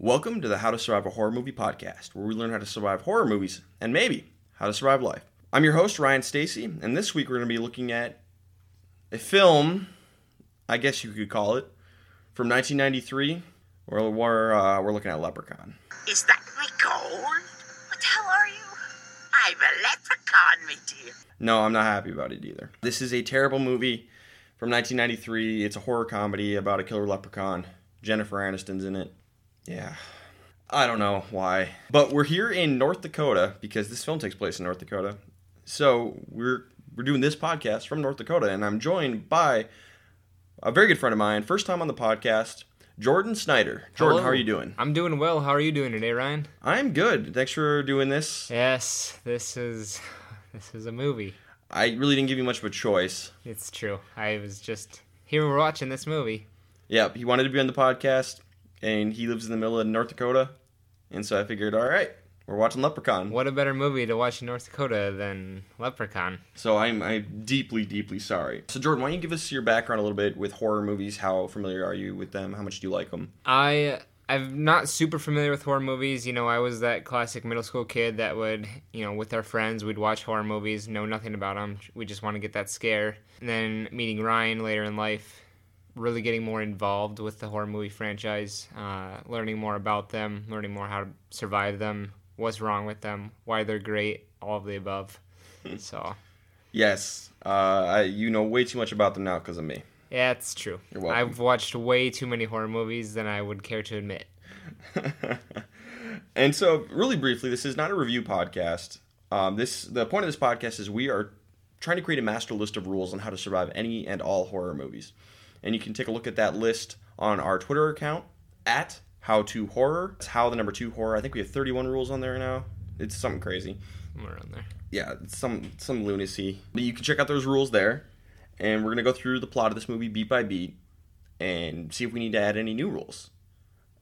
Welcome to the How to Survive a Horror Movie podcast, where we learn how to survive horror movies and maybe how to survive life. I'm your host, Ryan Stacy, and this week we're going to be looking at a film, I guess you could call it, from 1993, where we're, uh, we're looking at Leprechaun. Is that my gold? What the hell are you? I'm a leprechaun, my dear. No, I'm not happy about it either. This is a terrible movie from 1993. It's a horror comedy about a killer leprechaun. Jennifer Aniston's in it. Yeah. I don't know why. But we're here in North Dakota because this film takes place in North Dakota. So we're we're doing this podcast from North Dakota and I'm joined by a very good friend of mine, first time on the podcast, Jordan Snyder. Jordan, Hello. how are you doing? I'm doing well. How are you doing today, Ryan? I'm good. Thanks for doing this. Yes, this is this is a movie. I really didn't give you much of a choice. It's true. I was just here we're watching this movie. Yep, he wanted to be on the podcast, and he lives in the middle of North Dakota, and so I figured, all right, we're watching Leprechaun. What a better movie to watch in North Dakota than Leprechaun. So I'm I'm deeply deeply sorry. So Jordan, why don't you give us your background a little bit with horror movies? How familiar are you with them? How much do you like them? I I'm not super familiar with horror movies. You know, I was that classic middle school kid that would, you know, with our friends, we'd watch horror movies, know nothing about them. We just want to get that scare. And then meeting Ryan later in life, really getting more involved with the horror movie franchise, uh, learning more about them, learning more how to survive them, what's wrong with them, why they're great, all of the above. so, Yes, uh, I, you know way too much about them now because of me. yeah, it's true. I've watched way too many horror movies than I would care to admit. and so, really briefly, this is not a review podcast. Um, this the point of this podcast is we are trying to create a master list of rules on how to survive any and all horror movies, and you can take a look at that list on our Twitter account at How to Horror. It's how the number two horror. I think we have 31 rules on there now. It's something crazy. Somewhere around there. Yeah, it's some some lunacy. But you can check out those rules there, and we're gonna go through the plot of this movie beat by beat, and see if we need to add any new rules.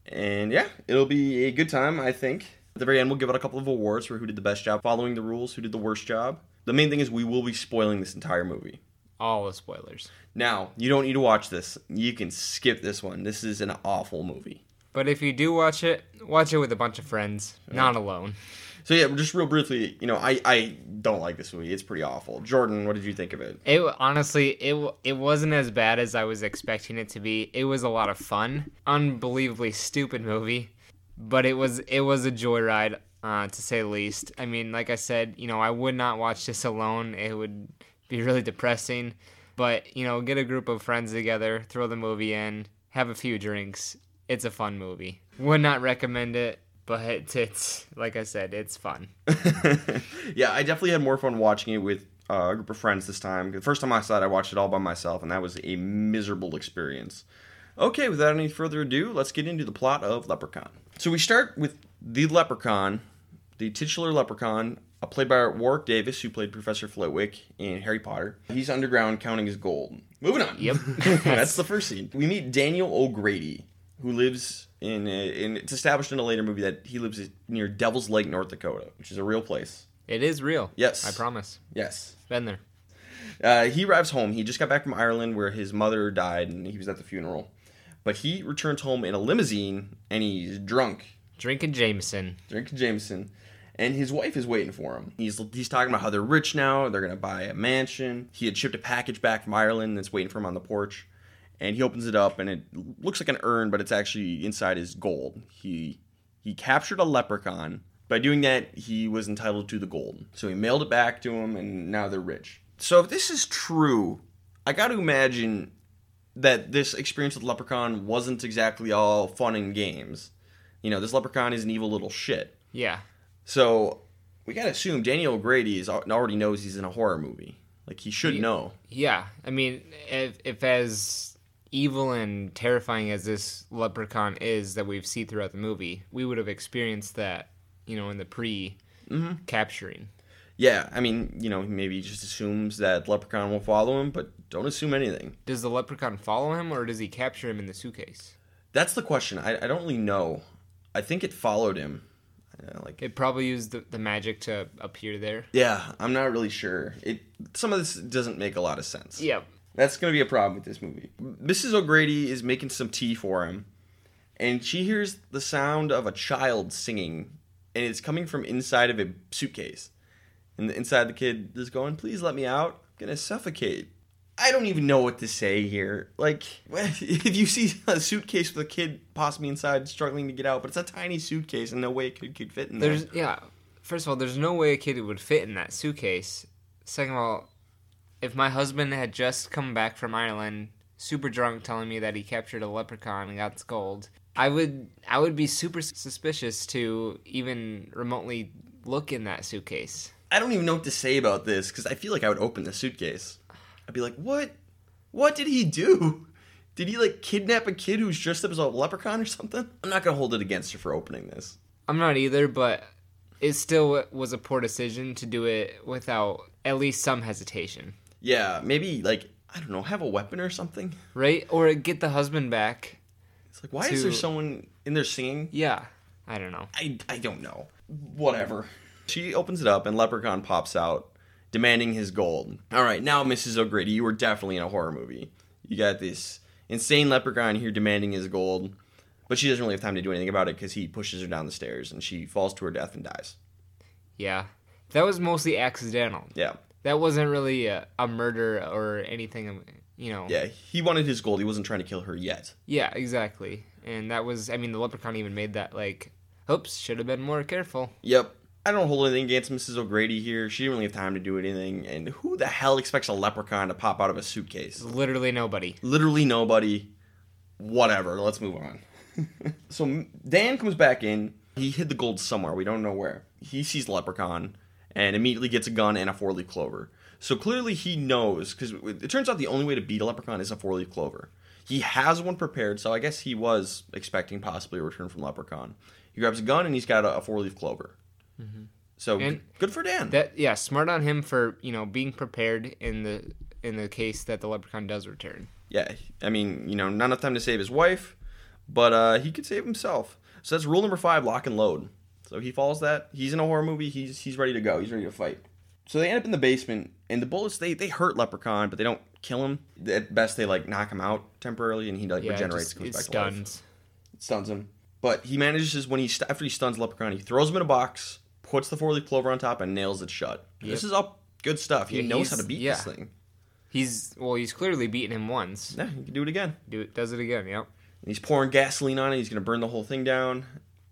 And yeah, it'll be a good time, I think. At the very end, we'll give out a couple of awards for who did the best job following the rules, who did the worst job. The main thing is we will be spoiling this entire movie. All the spoilers. Now, you don't need to watch this. You can skip this one. This is an awful movie. But if you do watch it, watch it with a bunch of friends, not alone. So yeah, just real briefly, you know, I, I don't like this movie. It's pretty awful. Jordan, what did you think of it? It honestly, it it wasn't as bad as I was expecting it to be. It was a lot of fun. Unbelievably stupid movie, but it was it was a joyride uh, to say the least. I mean, like I said, you know, I would not watch this alone. It would be really depressing. But you know, get a group of friends together, throw the movie in, have a few drinks. It's a fun movie. Would not recommend it, but it's, it's like I said, it's fun. yeah, I definitely had more fun watching it with uh, a group of friends this time. The first time I saw it, I watched it all by myself, and that was a miserable experience. Okay, without any further ado, let's get into the plot of Leprechaun. So we start with the Leprechaun, the titular Leprechaun, uh, played by Warwick Davis, who played Professor Flitwick in Harry Potter. He's underground counting his gold. Moving on. Yep. That's the first scene. We meet Daniel O'Grady, who lives in, a, in. It's established in a later movie that he lives near Devil's Lake, North Dakota, which is a real place. It is real. Yes. I promise. Yes. Been there. Uh, he arrives home. He just got back from Ireland where his mother died and he was at the funeral. But he returns home in a limousine and he's drunk, Drinking Jameson. drinking Jameson, and his wife is waiting for him. He's he's talking about how they're rich now, they're gonna buy a mansion. He had shipped a package back from Ireland that's waiting for him on the porch, and he opens it up and it looks like an urn, but it's actually inside is gold. He he captured a leprechaun. By doing that, he was entitled to the gold. So he mailed it back to him, and now they're rich. So if this is true, I got to imagine that this experience with Leprechaun wasn't exactly all fun and games. You know, this Leprechaun is an evil little shit. Yeah. So we gotta assume Daniel O'Grady is already knows he's in a horror movie. Like he should know. Yeah. I mean, if, if as evil and terrifying as this leprechaun is that we've seen throughout the movie, we would have experienced that, you know, in the pre capturing. Yeah, I mean, you know, maybe he just assumes that Leprechaun will follow him, but don't assume anything. Does the leprechaun follow him or does he capture him in the suitcase? That's the question. I, I don't really know. I think it followed him. Uh, like It probably used the, the magic to appear there. yeah, I'm not really sure. It some of this doesn't make a lot of sense. Yep. That's going to be a problem with this movie. Mrs. O'Grady is making some tea for him, and she hears the sound of a child singing, and it's coming from inside of a suitcase. And inside the kid is going, Please let me out. I'm going to suffocate. I don't even know what to say here. Like, if you see a suitcase with a kid possibly inside struggling to get out, but it's a tiny suitcase and no way it could, could fit in there. There's yeah. First of all, there's no way a kid would fit in that suitcase. Second of all, if my husband had just come back from Ireland, super drunk, telling me that he captured a leprechaun and got scolded, I would I would be super suspicious to even remotely look in that suitcase. I don't even know what to say about this because I feel like I would open the suitcase. I'd be like, "What? What did he do? Did he like kidnap a kid who's dressed up as a leprechaun or something?" I'm not gonna hold it against her for opening this. I'm not either, but it still was a poor decision to do it without at least some hesitation, Yeah, maybe like I don't know, have a weapon or something. right? Or get the husband back. It's like, why is there someone in there singing? Yeah, I don't know. I I don't know. Whatever. She opens it up and Leprechaun pops out, demanding his gold. All right, now Mrs. O'Grady, you were definitely in a horror movie. You got this insane Leprechaun here demanding his gold, but she doesn't really have time to do anything about it because he pushes her down the stairs and she falls to her death and dies. Yeah, that was mostly accidental. Yeah, That wasn't really a, a murder or anything, you know. yeah. He wanted his gold. He wasn't trying to kill her yet. Yeah, exactly. And that was, I mean, the leprechaun even made that like, oops, should have been more careful. Yep. I don't hold anything against Mrs. O'Grady here. She didn't really have time to do anything. And who the hell expects a leprechaun to pop out of a suitcase? Literally nobody. literally nobody. Whatever. Let's move on. so Dan comes back in. He hid the gold somewhere. We don't know where. He sees the leprechaun and immediately gets a gun and a four leaf clover. So clearly he knows because it turns out the only way to beat a leprechaun is a four leaf clover. He has one prepared, so I guess he was expecting possibly a return from leprechaun. He grabs a gun and he's got a, a four leaf clover. So And good for Dan. That yeah, smart on him for you know being prepared in the in the case that the leprechaun does return. yeah, I mean, you know, not enough time to save his wife, but uh, he could save himself. So that's rule number five: lock and load. So he follows that. He's in a horror movie. He's he's ready to go. He's ready to fight. So they end up in the basement, and the bullets they they hurt Leprechaun, but they don't kill him. At best, they like knock him out temporarily, and he like Yeah, regenerates, just, comes back to life. stuns. It stuns him. But he manages when he after he stuns Leprechaun, he throws him in a box, puts the four leaf clover on top, and nails it shut. This is all good stuff. He Yeah, knows how to beat yeah. this thing. He's well, he's clearly beaten him once. Yeah, he can do it again. Do it, does it again? Yep. And he's pouring gasoline on it. He's going to burn the whole thing down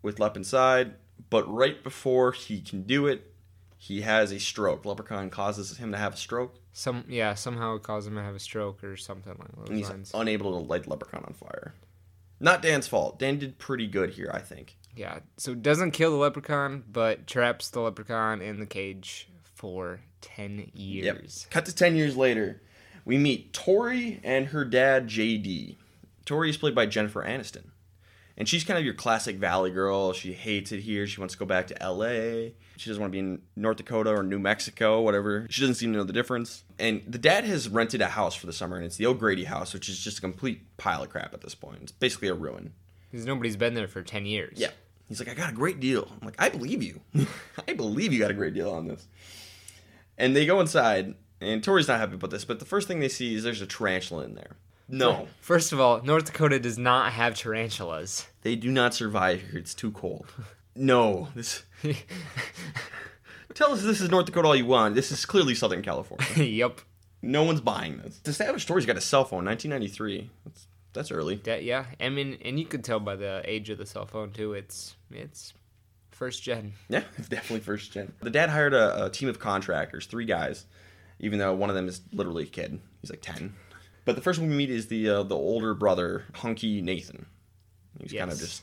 with Lep inside. But right before he can do it, he has a stroke. Leprechaun causes him to have a stroke, Some yeah, somehow it caused him to have a stroke or something like and those he's lines. unable to light Leprechaun on fire. Not Dan's fault. Dan did pretty good here, I think. Yeah, so it doesn't kill the leprechaun, but traps the leprechaun in the cage for ten years. Yep. Cut to 10 years later. We meet Tori and her dad, JD. Tori is played by Jennifer Aniston. And she's kind of your classic Valley girl. She hates it here. She wants to go back to LA. She doesn't want to be in North Dakota or New Mexico, whatever. She doesn't seem to know the difference. And the dad has rented a house for the summer, and it's the O'Grady house, which is just a complete pile of crap at this point. It's basically a ruin. Because nobody's been there for ten years. Yeah. He's like, I got a great deal. I'm like, I believe you. I believe you got a great deal on this. And they go inside, and Tori's not happy about this, but the first thing they see is there's a tarantula in there. No, First of all, North Dakota does not have tarantulas. they do not survive here. It's too cold. No, this. Tell us this is North Dakota all you want. This is clearly Southern California. yep. No one's buying this. The established Tori's got a cell phone, 1993. That's, that's early. That yeah. I mean, and you could tell by the age of the cell phone too. It's it's first gen. Yeah, it's definitely first gen. The dad hired a, a team of contractors, three guys, even though one of them is literally a kid. He's like ten. But the first one we meet is the uh, the older brother, hunky Nathan. He's kind of just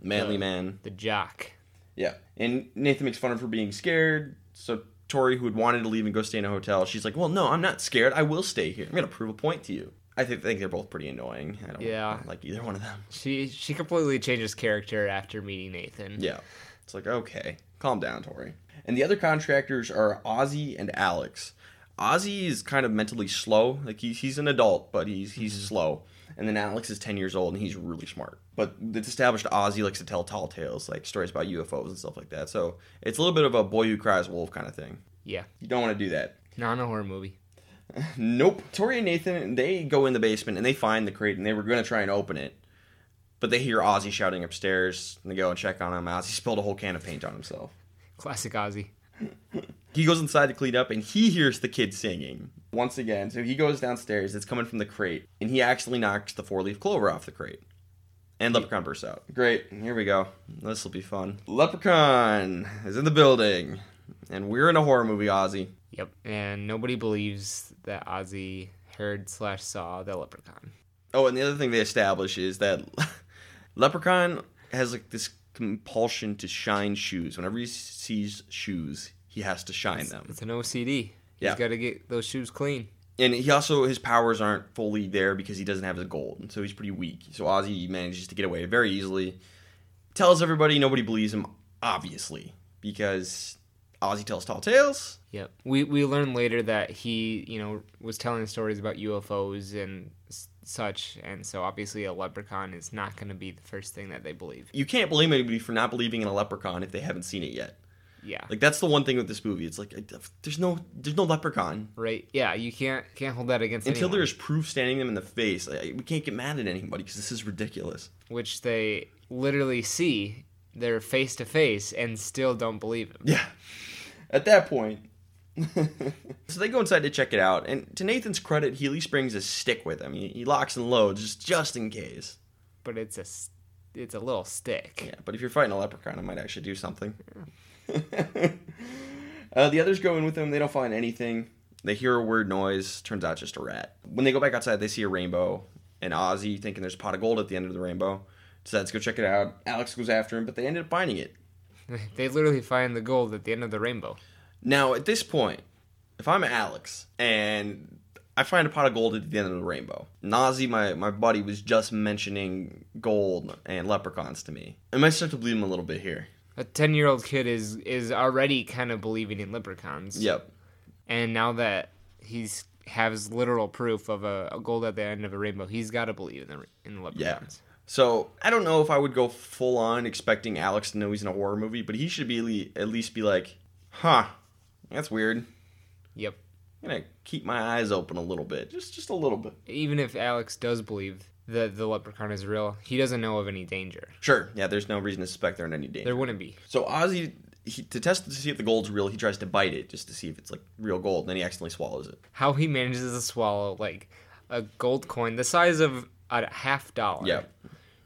manly The- man. The jock. Yeah, and Nathan makes fun of her being scared. So Tori, who had wanted to leave and go stay in a hotel, she's like, "Well, no, I'm not scared. I will stay here. I'm gonna prove a point to you." I think, think they're both pretty annoying. I don't Yeah. like either one of them. She she completely changes character after meeting Nathan. Yeah. It's like, okay, calm down, Tori. And the other contractors are Ozzy and Alex. Ozzy is kind of mentally slow. Like he's he's an adult, but he's he's mm-hmm. slow. And then Alex is ten years old and he's really smart. But it's established Ozzy likes to tell tall tales, like stories about UFOs and stuff like that. So it's a little bit of a boy who cries wolf kind of thing. Yeah. You don't want to do that. Not a horror movie. Nope. Tori and Nathan, they go in the basement and they find the crate and they were going to try and open it. But they hear Ozzy shouting upstairs and they go and check on him. Ozzy spilled a whole can of paint on himself. Classic Ozzy. He goes inside to clean up and he hears the kid singing once again. So he goes downstairs. It's coming from the crate and he actually knocks the four leaf clover off the crate. And Leprechaun bursts out. Great. Here we go. This will be fun. Leprechaun is in the building. And we're in a horror movie, Ozzy. Yep. And nobody believes that Ozzy heard slash saw the leprechaun. Oh, and the other thing they establish is that Leprechaun has like this compulsion to shine shoes. Whenever he sees shoes, he has to shine them. It's an OCD. Yeah. He's got to get those shoes clean. And he also his powers aren't fully there because he doesn't have his gold, and so he's pretty weak. So Ozzy manages to get away very easily. Tells everybody nobody believes him, obviously, because Ozzy tells tall tales. Yep. We we learn later that he, you know, was telling stories about UFOs and such, and so obviously a leprechaun is not going to be the first thing that they believe. You can't blame anybody for not believing in a leprechaun if they haven't seen it yet. Yeah. Like that's the one thing with this movie. It's like there's no there's no leprechaun. right. Yeah. You can't can't hold that against Until anyone, there's proof standing them in the face, I- we can't get mad at anybody because this is ridiculous. which they literally see. They're face to face and still don't believe him. Yeah. At that point. so they go inside to check it out, and to Nathan's credit, he at least brings a stick with him. He, he locks and loads just just in case. But it's a it's a little stick. Yeah, but if you're fighting a leprechaun, it might actually do something. uh, the others go in with him. They don't find anything. They hear a weird noise. Turns out just a rat. When they go back outside, they see a rainbow. And Ozzy, thinking there's a pot of gold at the end of the rainbow, decides to go check it out. Alex goes after him, but they ended up finding it. they literally find the gold at the end of the rainbow. Now, at this point, if I'm Alex and I find a pot of gold at the end of the rainbow, Ozzy, my, my buddy, was just mentioning gold and leprechauns to me. I might start to believe him a little bit here. A ten year old kid is is already kind of believing in leprechauns. Yep. And now that he's has literal proof of a, a gold at the end of a rainbow, he's got to believe in the in the leprechauns. Yeah. So I don't know if I would go full on expecting Alex to know he's in a horror movie, but he should be at least be like, "Huh, that's weird." Yep. I'm gonna keep my eyes open a little bit, just just a little bit. Even if Alex does believe that the leprechaun is real, he doesn't know of any danger. Sure, yeah. There's no reason to suspect they're in any danger. There wouldn't be. So Ozzy, he, to test to see if the gold's real, he tries to bite it just to see if it's like real gold, and then he accidentally swallows it. How he manages to swallow like a gold coin the size of a half dollar Yeah.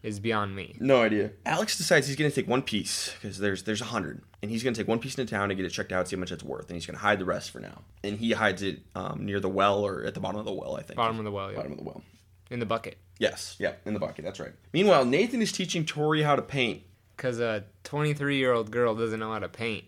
Is beyond me. No idea. Alex decides he's gonna take one piece because there's there's a hundred, and he's gonna take one piece into town and get it checked out, see how much it's worth, and he's gonna hide the rest for now. And he hides it um, near the well or at the bottom of the well, I think. Bottom of the well, yeah. Bottom of the well. In the bucket. Yes, yeah, in the bucket. That's right. Meanwhile, Nathan is teaching Tori how to paint. Because a 23 year old girl doesn't know how to paint.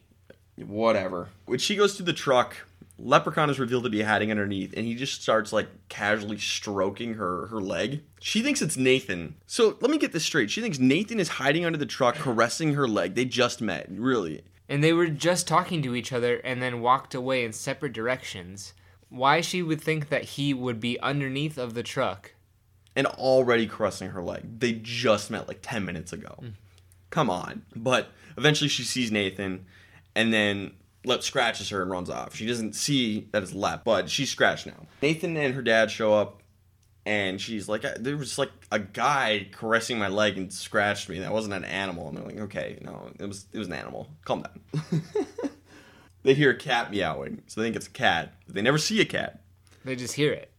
Whatever. When she goes to the truck, Leprechaun is revealed to be hiding underneath, and he just starts like casually stroking her her leg. She thinks it's Nathan. So let me get this straight. She thinks Nathan is hiding under the truck, caressing her leg. They just met, really. And they were just talking to each other and then walked away in separate directions. Why she would think that he would be underneath of the truck. and already caressing her leg. They just met like 10 minutes ago. Hmm. Come on. But eventually she sees Nathan and then Lep scratches her and runs off. She doesn't see that it's Lep, but she's scratched now. Nathan and her dad show up and she's like, there was like a guy caressing my leg and scratched me. That wasn't an animal. And they're like, okay, no, it was, it was an animal. Calm down. they hear a cat meowing, so they think it's a cat. But they never see a cat. They just hear it.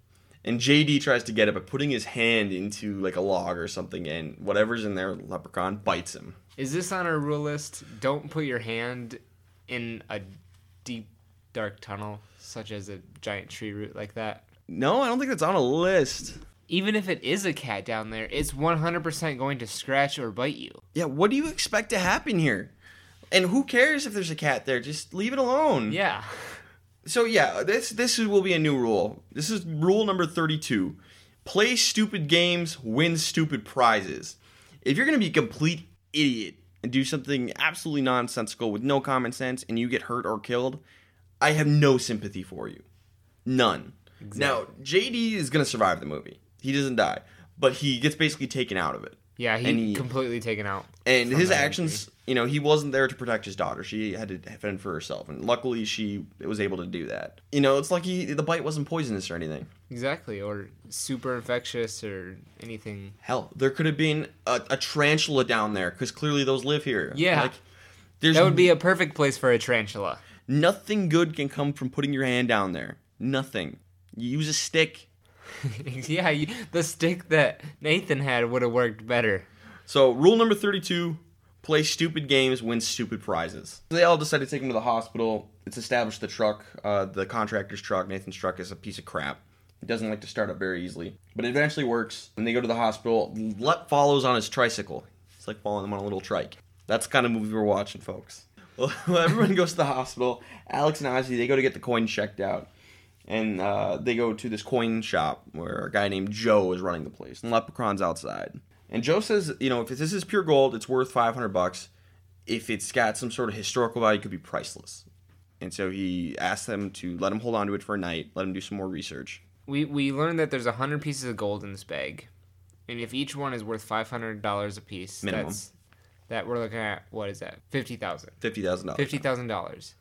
And JD tries to get it by putting his hand into like a log or something, and whatever's in there, leprechaun bites him. Is this on our rule list? Don't put your hand in a deep, dark tunnel, such as a giant tree root like that. No, I don't think that's on a list. Even if it is a cat down there, it's 100% going to scratch or bite you. Yeah, what do you expect to happen here? And who cares if there's a cat there? Just leave it alone. Yeah. So yeah, this this will be a new rule. This is rule number 32. Play stupid games, win stupid prizes. If you're going to be a complete idiot and do something absolutely nonsensical with no common sense and you get hurt or killed, I have no sympathy for you. None. Now, JD is going to survive the movie. He doesn't die, but he gets basically taken out of it. Yeah, he, he- completely taken out. And his actions, you know, he wasn't there to protect his daughter. She had to fend for herself, and luckily she was able to do that. You know, it's like he the bite wasn't poisonous or anything. Exactly, or super infectious or anything. Hell, there could have been a, a tarantula down there because clearly those live here. Yeah. like there's That would be a perfect place for a tarantula. nothing good can come from putting your hand down there. Nothing. You use a stick. yeah, you, the stick that Nathan had would have worked better. So rule number thirty-two: play stupid games, win stupid prizes. They all decide to take him to the hospital. It's established the truck, uh, the contractor's truck, Nathan's truck, is a piece of crap. It doesn't like to start up very easily, but it eventually works. When they go to the hospital, Lep follows on his tricycle. It's like following them on a little trike. That's the kind of movie we're watching, folks. Well, everyone goes to the hospital. Alex and Ozzy, they go to get the coin checked out. And uh, they go to this coin shop where a guy named Joe is running the place. And Leprechaun's outside. And Joe says, you know, if this is pure gold, it's worth 500 bucks. If it's got some sort of historical value, it could be priceless. And so he asks them to let him hold on to it for a night, let him do some more research. We we learned that there's hundred pieces of gold in this bag, and if each one is worth five hundred dollars a piece, Minimum. that's that we're looking at what is that fifty thousand. $50,000. Fifty thousand dollars.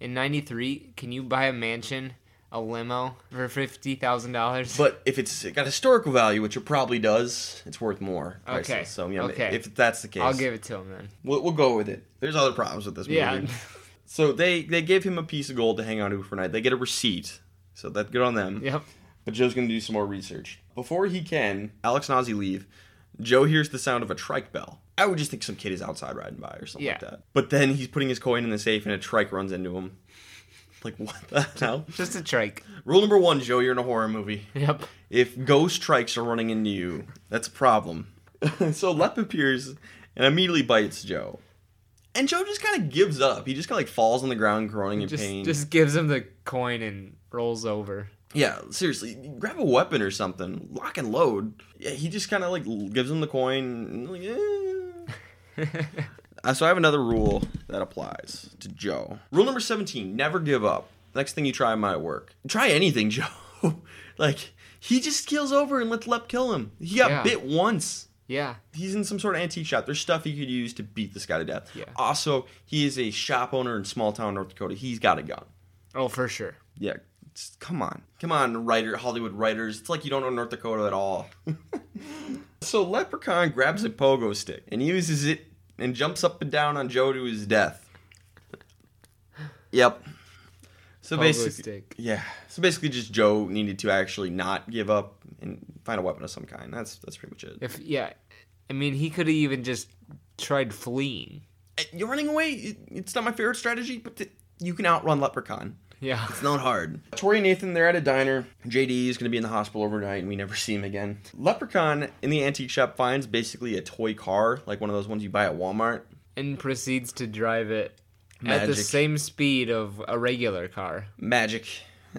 In '93, can you buy a mansion, a limo for fifty thousand dollars? But if it's got historical value, which it probably does, it's worth more. priceless. Okay. So, yeah, Okay. if that's the case, I'll give it to him then. we'll, we'll go with it. There's other problems with this movie. Yeah. So they they give him a piece of gold to hang on to for a night. They get a receipt, so that's good on them. yep. But Joe's gonna do some more research before he can. Alex and Ozzy leave. Joe hears the sound of a trike bell. I would just think some kid is outside riding by or something like that. But then he's putting his coin in the safe, and a trike runs into him. Like what the hell? Just a trike. Rule number one, Joe, you're in a horror movie. Yep. If ghost trikes are running into you, that's a problem. so Lep appears and immediately bites Joe. And Joe just kind of gives up. He just kind of like falls on the ground, groaning in Just pain. just gives him the coin and rolls over. Yeah, seriously, grab a weapon or something. Lock and load. Yeah, he just kind of like gives him the coin. And like, eh. Uh, so I have another rule that applies to Joe. Rule number seventeen: never give up. Next thing you try might work. Try anything, Joe. like he just kills over and lets Lep kill him. He got Yeah. bit once. Yeah. He's in some sort of antique shop. There's stuff he could use to beat this guy to death. Yeah. Also, he is a shop owner in small town North Dakota. He's got a gun. Oh, for sure. Yeah, come on, come on, writer, Hollywood writers. It's like you don't know North Dakota at all. so Leprechaun grabs a pogo stick and uses it and jumps up and down on Joe to his death. Yep. So Pogo basically, stick. yeah. So basically, just Joe needed to actually not give up and find a weapon of some kind. That's that's pretty much it. If yeah, I mean he could have even just tried fleeing. Uh, You're running away. It's not my favorite strategy, but th- you can outrun Leprechaun. Yeah. It's not hard. Tori and Nathan, they're at a diner. JD is going to be in the hospital overnight, and we never see him again. Leprechaun in the antique shop finds basically a toy car, like one of those ones you buy at Walmart. And proceeds to drive it at the same speed of a regular car. Magic,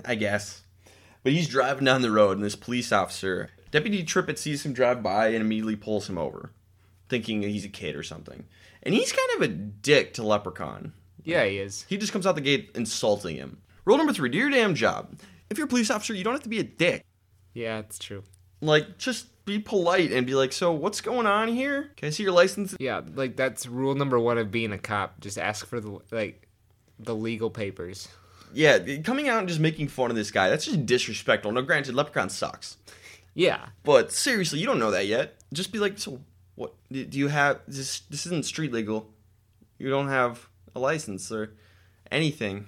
I guess. But he's driving down the road, and this police officer, Deputy Trippett, sees him drive by and immediately pulls him over, thinking he's a kid or something. And he's kind of a dick to Leprechaun. Yeah, he is. He just comes out the gate insulting him. Rule number three: do your damn job. If you're a police officer, you don't have to be a dick. Yeah, it's true. like just be polite and be like so what's going on here can i see your license Yeah, like that's rule number one of being a cop. Just ask for the like the legal papers. yeah coming out and just making fun of this guy that's just disrespectful no granted leprechaun sucks Yeah, but seriously you don't know that yet just be like so what do do you have this this isn't street legal you don't have a license or anything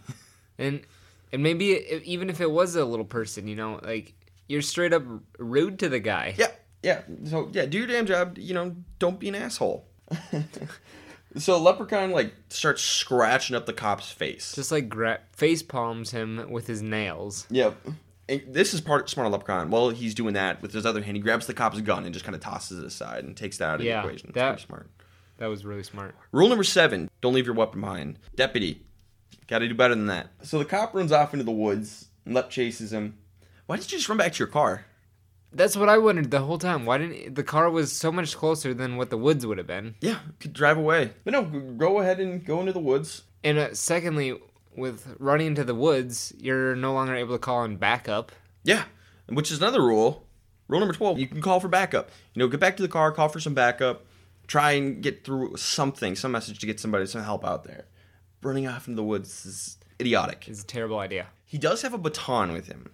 and and maybe i even if it was a little person, you know, like you're straight up rude to the guy. yeah yeah so yeah do your damn job you know don't be an asshole so leprechaun like starts scratching up the cop's face Just like gra- face palms him with his nails. Yep. And this is part smart of Leprechaun. While he's doing that, with his other hand, he grabs the cop's gun and just kind of tosses it aside and takes that out of Yeah, the equation. It's that- pretty smart. That was really smart. Rule number seven: Don't leave your weapon behind. Deputy, got to do better than that. So the cop runs off into the woods. and Lep chases him. Why didn't you just run back to your car? That's what I wondered the whole time. Why didn't the car was so much closer than what the woods would have been? Yeah, could drive away. But no, go ahead and go into the woods. And uh, secondly, with running into the woods, you're no longer able to call in backup. Yeah, which is another rule. Rule number 12, you can call for backup. You know, get back to the car, call for some backup, try and get through something, some message to get somebody some help out there. Running off into the woods is idiotic. It's a terrible idea. He does have a baton with him,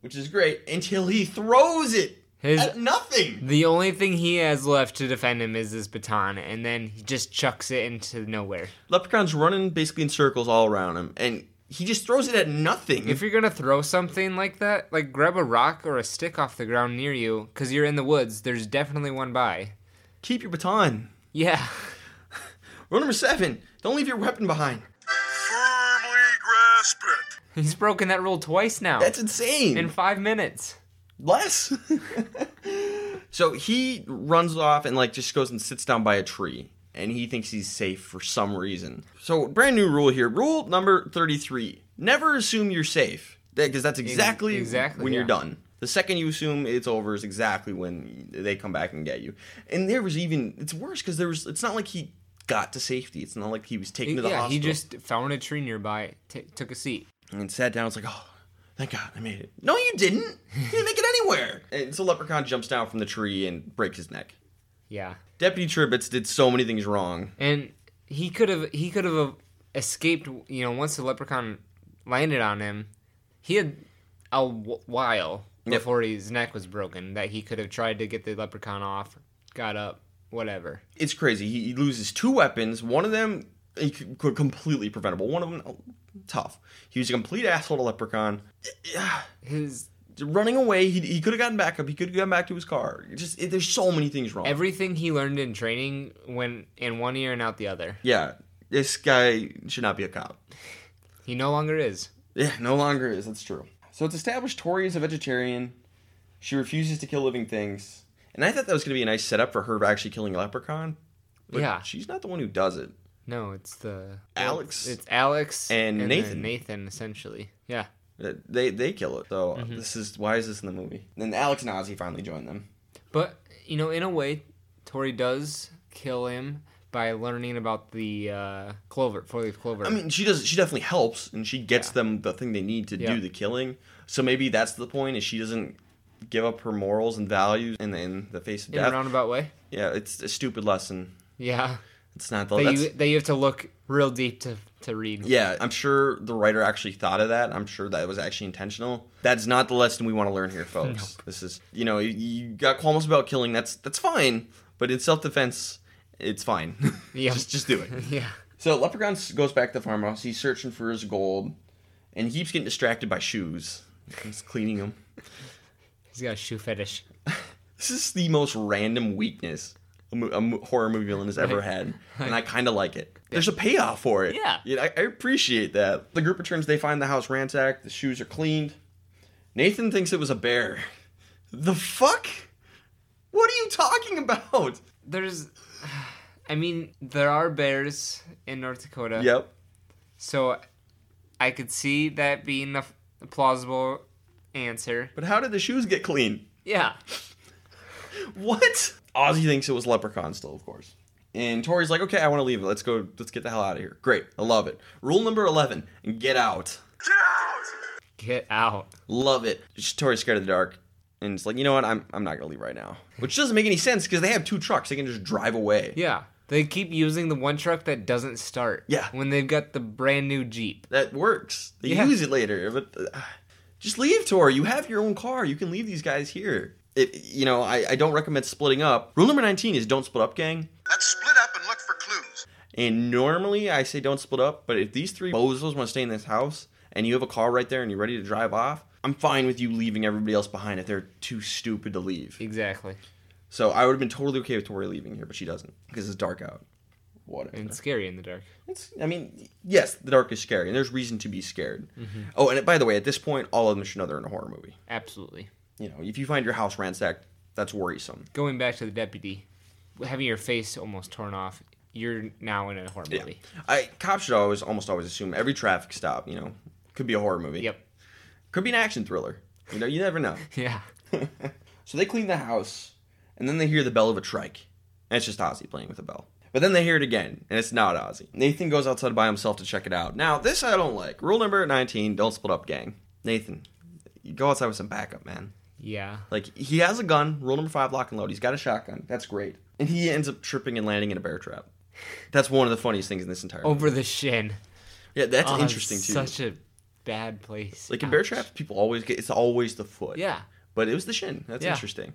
which is great until he throws it His at nothing. the only thing he has left to defend him is this baton, and then he just chucks it into nowhere. Leprechaun's running basically in circles all around him, and he just throws it at nothing. If you're gonna throw something like that, like grab a rock or a stick off the ground near you, because you're in the woods. There's definitely one by. Keep your baton. Yeah, Rule number seven, don't leave your weapon behind. Firmly grasp it. he's broken that rule twice now That's insane. in five minutes. less. so he runs off and like just goes and sits down by a tree, and he thinks he's safe for some reason. So brand new rule here. Rule number thirty-three: Never assume you're safe, because that's exactly exactly, when you're done. The second you assume it's over is exactly when they come back and get you. And there was even it's worse because there was. It's not like he got to safety. It's not like he was taken to the yeah, hospital. he just found a tree nearby, t- took a seat. and sat down. It's like, oh, thank God, I made it. No, you didn't. You didn't make it anywhere. And so Leprechaun jumps down from the tree and breaks his neck. Yeah, Deputy Tribbits did so many things wrong. and he could have he could have uh, escaped. You know, once the leprechaun landed on him, he had a w- while Yep. before his neck was broken that he could have tried to get the leprechaun off, got up, whatever. It's crazy. He, he loses two weapons. One of them he could, could completely preventable. One of them oh, tough. He was a complete asshole to Leprechaun. Yeah, His running away. He, he could have gotten back up. He could have gotten back to his car. It just it, there's so many things wrong. everything he learned in training went in one ear and out the other. yeah, this guy should not be a cop. He no longer is. Yeah, no longer is. That's true. So it's established Tori is a vegetarian. She refuses to kill living things. And I thought that was going to be a nice setup for her actually killing leprechaun. But Yeah. she's not the one who does it. No, it's the Alex It's Alex and then Nathan. Nathan, essentially. Yeah. They they kill it though. Mm-hmm. This is why is this in the movie? Then Alex and Ozzy finally join them. But you know, in a way, Tori does kill him by learning about the uh, clover, four leaf clover. I mean, she does. She definitely helps, and she gets Yeah. them the thing they need to Yeah. do the killing. So maybe that's the point: is she doesn't give up her morals and values in the, in the face of death. in a roundabout way. Yeah, it's a stupid lesson. Yeah. It's not the. That you that you have to look real deep to to read. Yeah, I'm sure the writer actually thought of that. I'm sure that was actually intentional. That's not the lesson we want to learn here, folks. This is, you know, you- you got qualms about killing. That's that's fine, but in self defense, it's fine. Yeah. just just do it. Yeah. So Leprechaun goes back to the farmhouse. He's searching for his gold, and he keeps getting distracted by shoes. He's cleaning them. He's got a shoe fetish. This is the most random weakness a, mo- a mo- horror movie villain has ever Right. had, and I kind of like it. There's a payoff for it. Yeah. You know, I, I appreciate that. The group returns. They find the house ransacked. The shoes are cleaned. Nathan thinks it was a bear. The fuck? What are you talking about? There's, I mean, there are bears in North Dakota. Yep. So, I could see that being a plausible answer. But how did the shoes get clean? Yeah. What? Ozzy thinks it was Leprechaun still, of course. And Tori's like, okay, I want to leave. Let's go. Let's get the hell out of here. Great. I love it. Rule number 11 get out. Get out! Get out. Love it. Tori's scared of the dark. And it's like, you know what? I'm, I'm not going to leave right now. Which doesn't make any sense because they have two trucks. They can just drive away. Yeah. They keep using the one truck that doesn't start. Yeah. When they've got the brand new Jeep. That works. They Yeah. use it later. But uh, just leave, Tori. You have your own car. You can leave these guys here. It, you know, I, I don't recommend splitting up. Rule number 19 is don't split up, gang. Let's split up and look for clues. And normally I say don't split up, but if these three bozos want to stay in this house and you have a car right there and you're ready to drive off, I'm fine with you leaving everybody else behind if they're too stupid to leave. Exactly. So I would have been totally okay with Tori leaving here, but she doesn't because it's dark out. Whatever. And scary in the dark. It's, I mean, yes, the dark is scary, and there's reason to be scared. Mm-hmm. Oh, and by the way, at this point, all of them should know they're in a horror movie. Absolutely. You know, if you find your house ransacked, that's worrisome. Going back to the deputy, having your face almost torn off, you're now in a horror movie. Yeah. I cops should always, almost always assume every traffic stop, you know, could be a horror movie. Yep. Could be an action thriller. You know, you never know. Yeah. so they clean the house, and then they hear the bell of a trike. And it's just Ozzy playing with a bell. But then they hear it again, and it's not Ozzy. Nathan goes outside by himself to check it out. Now, this I don't like. Rule number 19 don't split up, gang. Nathan, you go outside with some backup, man. Yeah. Like, he has a gun, rule number five, lock and load. He's got a shotgun. That's great. And he ends up tripping and landing in a bear trap. That's one of the funniest things in this entire movie. Over the shin. Yeah, that's Oh, interesting, too. Such a bad place. like, in bear Ouch. traps, people always get, it's always the foot. Yeah. But it was the shin. That's Yeah. interesting.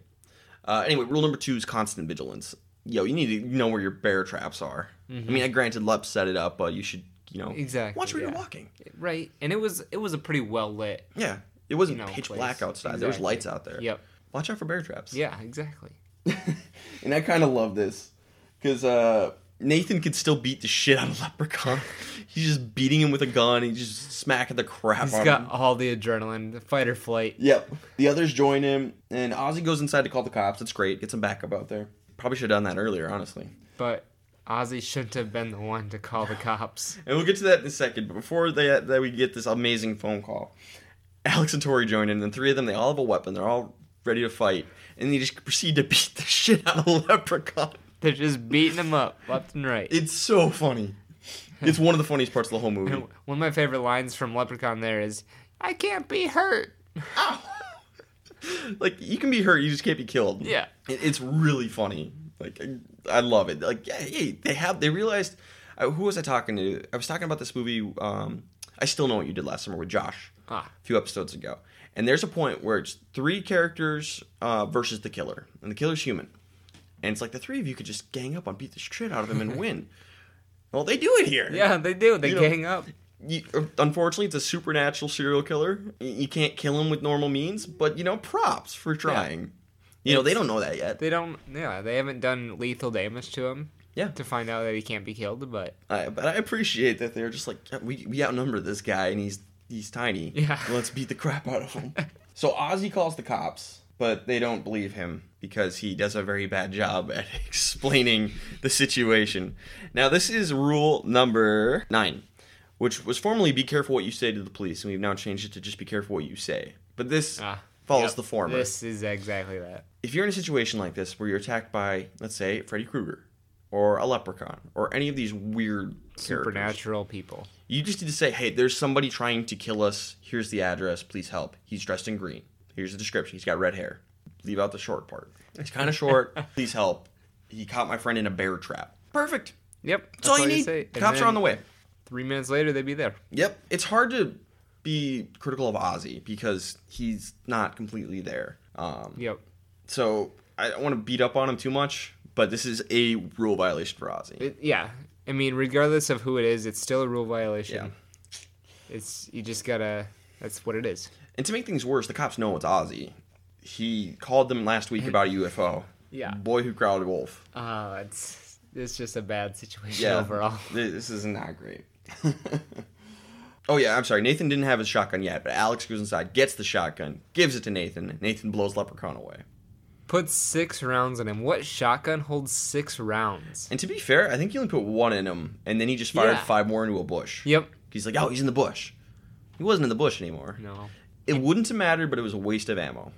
Uh, anyway, rule number two is constant vigilance. Yo, you need to know where your bear traps are. I mean, I granted, Lep set it up, but you should, you know, Mm-hmm. Exactly, watch where you're walking. Right. And it was it was a pretty well lit. Yeah, it wasn't You know, pitch place. black outside. There was lights out there. Yep. Watch out for bear traps. Yeah, exactly. and I kind of love this because uh, Nathan could still beat the shit out of Leprechaun. He's just beating him with a gun. He's just smacking the crap He's out got of him. all the adrenaline, the fight or flight. Yep. The others join him, and Ozzy goes inside to call the cops. It's great. Get some backup out there. Probably should have done that earlier, honestly. But Ozzy shouldn't have been the one to call the cops. And we'll get to that in a second. But before they, that we get this amazing phone call, Alex and Tori join in, and the three of them, they all have a weapon. They're all ready to fight. And they just proceed to beat the shit out of Leprechaun. They're just beating him up left and right. It's so funny. It's one of the funniest parts of the whole movie. One of my favorite lines from Leprechaun there is, "I can't be hurt." like you can be hurt, you just can't be killed. Yeah. It- it's really funny. Like I- I love it. Like yeah, hey, they have they realized. Uh, who was I talking to? I was talking about this movie. Um, I still know what you did last summer with Josh. Ah. a few episodes ago. And there's a point where it's three characters uh, versus the killer, and the killer's human. And it's like the three of you could just gang up on beat the shit out of him and win. Well, they do it here. Yeah, they do. They You know- gang up. You, unfortunately, it's a supernatural serial killer. You can't kill him with normal means, but you know, props for trying. You know, they don't know that yet. They don't. Yeah, they haven't done lethal damage to him. Yeah. To find out that he can't be killed, but I, but I appreciate that they're just like "Yeah, we we outnumber this guy and he's he's tiny. Yeah. let's beat the crap out of him. so Ozzy calls the cops, but they don't believe him because he does a very bad job at explaining the situation. Now this is rule number nine, which was formerly "be careful what you say to the police," and we've now changed it to just "be careful what you say." But this ah, follows yep, the former. This is exactly that. If you're in a situation like this where you're attacked by, let's say, Freddy Krueger. Or a leprechaun, or any of these weird characters. Supernatural people. You just need to say, hey, there's somebody trying to kill us. Here's the address. Please help. He's dressed in green. Here's the description. He's got red hair. Leave out the short part. It's kind of short. Please help. He caught my friend in a bear trap. Perfect. Yep. That's, all you need. Cops are on the way. Three minutes later, they'd be there. Yep. It's hard to be critical of Ozzy because he's not completely there. Um, Yep. So I don't want to beat up on him too much, but this is a rule violation for Ozzy. It, yeah. I mean, regardless of who it is, it's still a rule violation. Yeah. It's you just gotta. That's what it is. And to make things worse, the cops know it's Ozzy. He called them last week about a UFO. Yeah. Boy who growled wolf. Uh, it's it's just a bad situation Yeah. overall. Th- This is not great. oh yeah, I'm sorry. Nathan didn't have his shotgun yet, but Alex goes inside, gets the shotgun, gives it to Nathan. Nathan blows Leprechaun away. Put six rounds in him. What shotgun holds six rounds? And to be fair, I think he only put one in him, and then he just fired Yeah. five more into a bush. Yep. He's like, oh, he's in the bush. He wasn't in the bush anymore. No, It wouldn't have mattered, but it was a waste of ammo.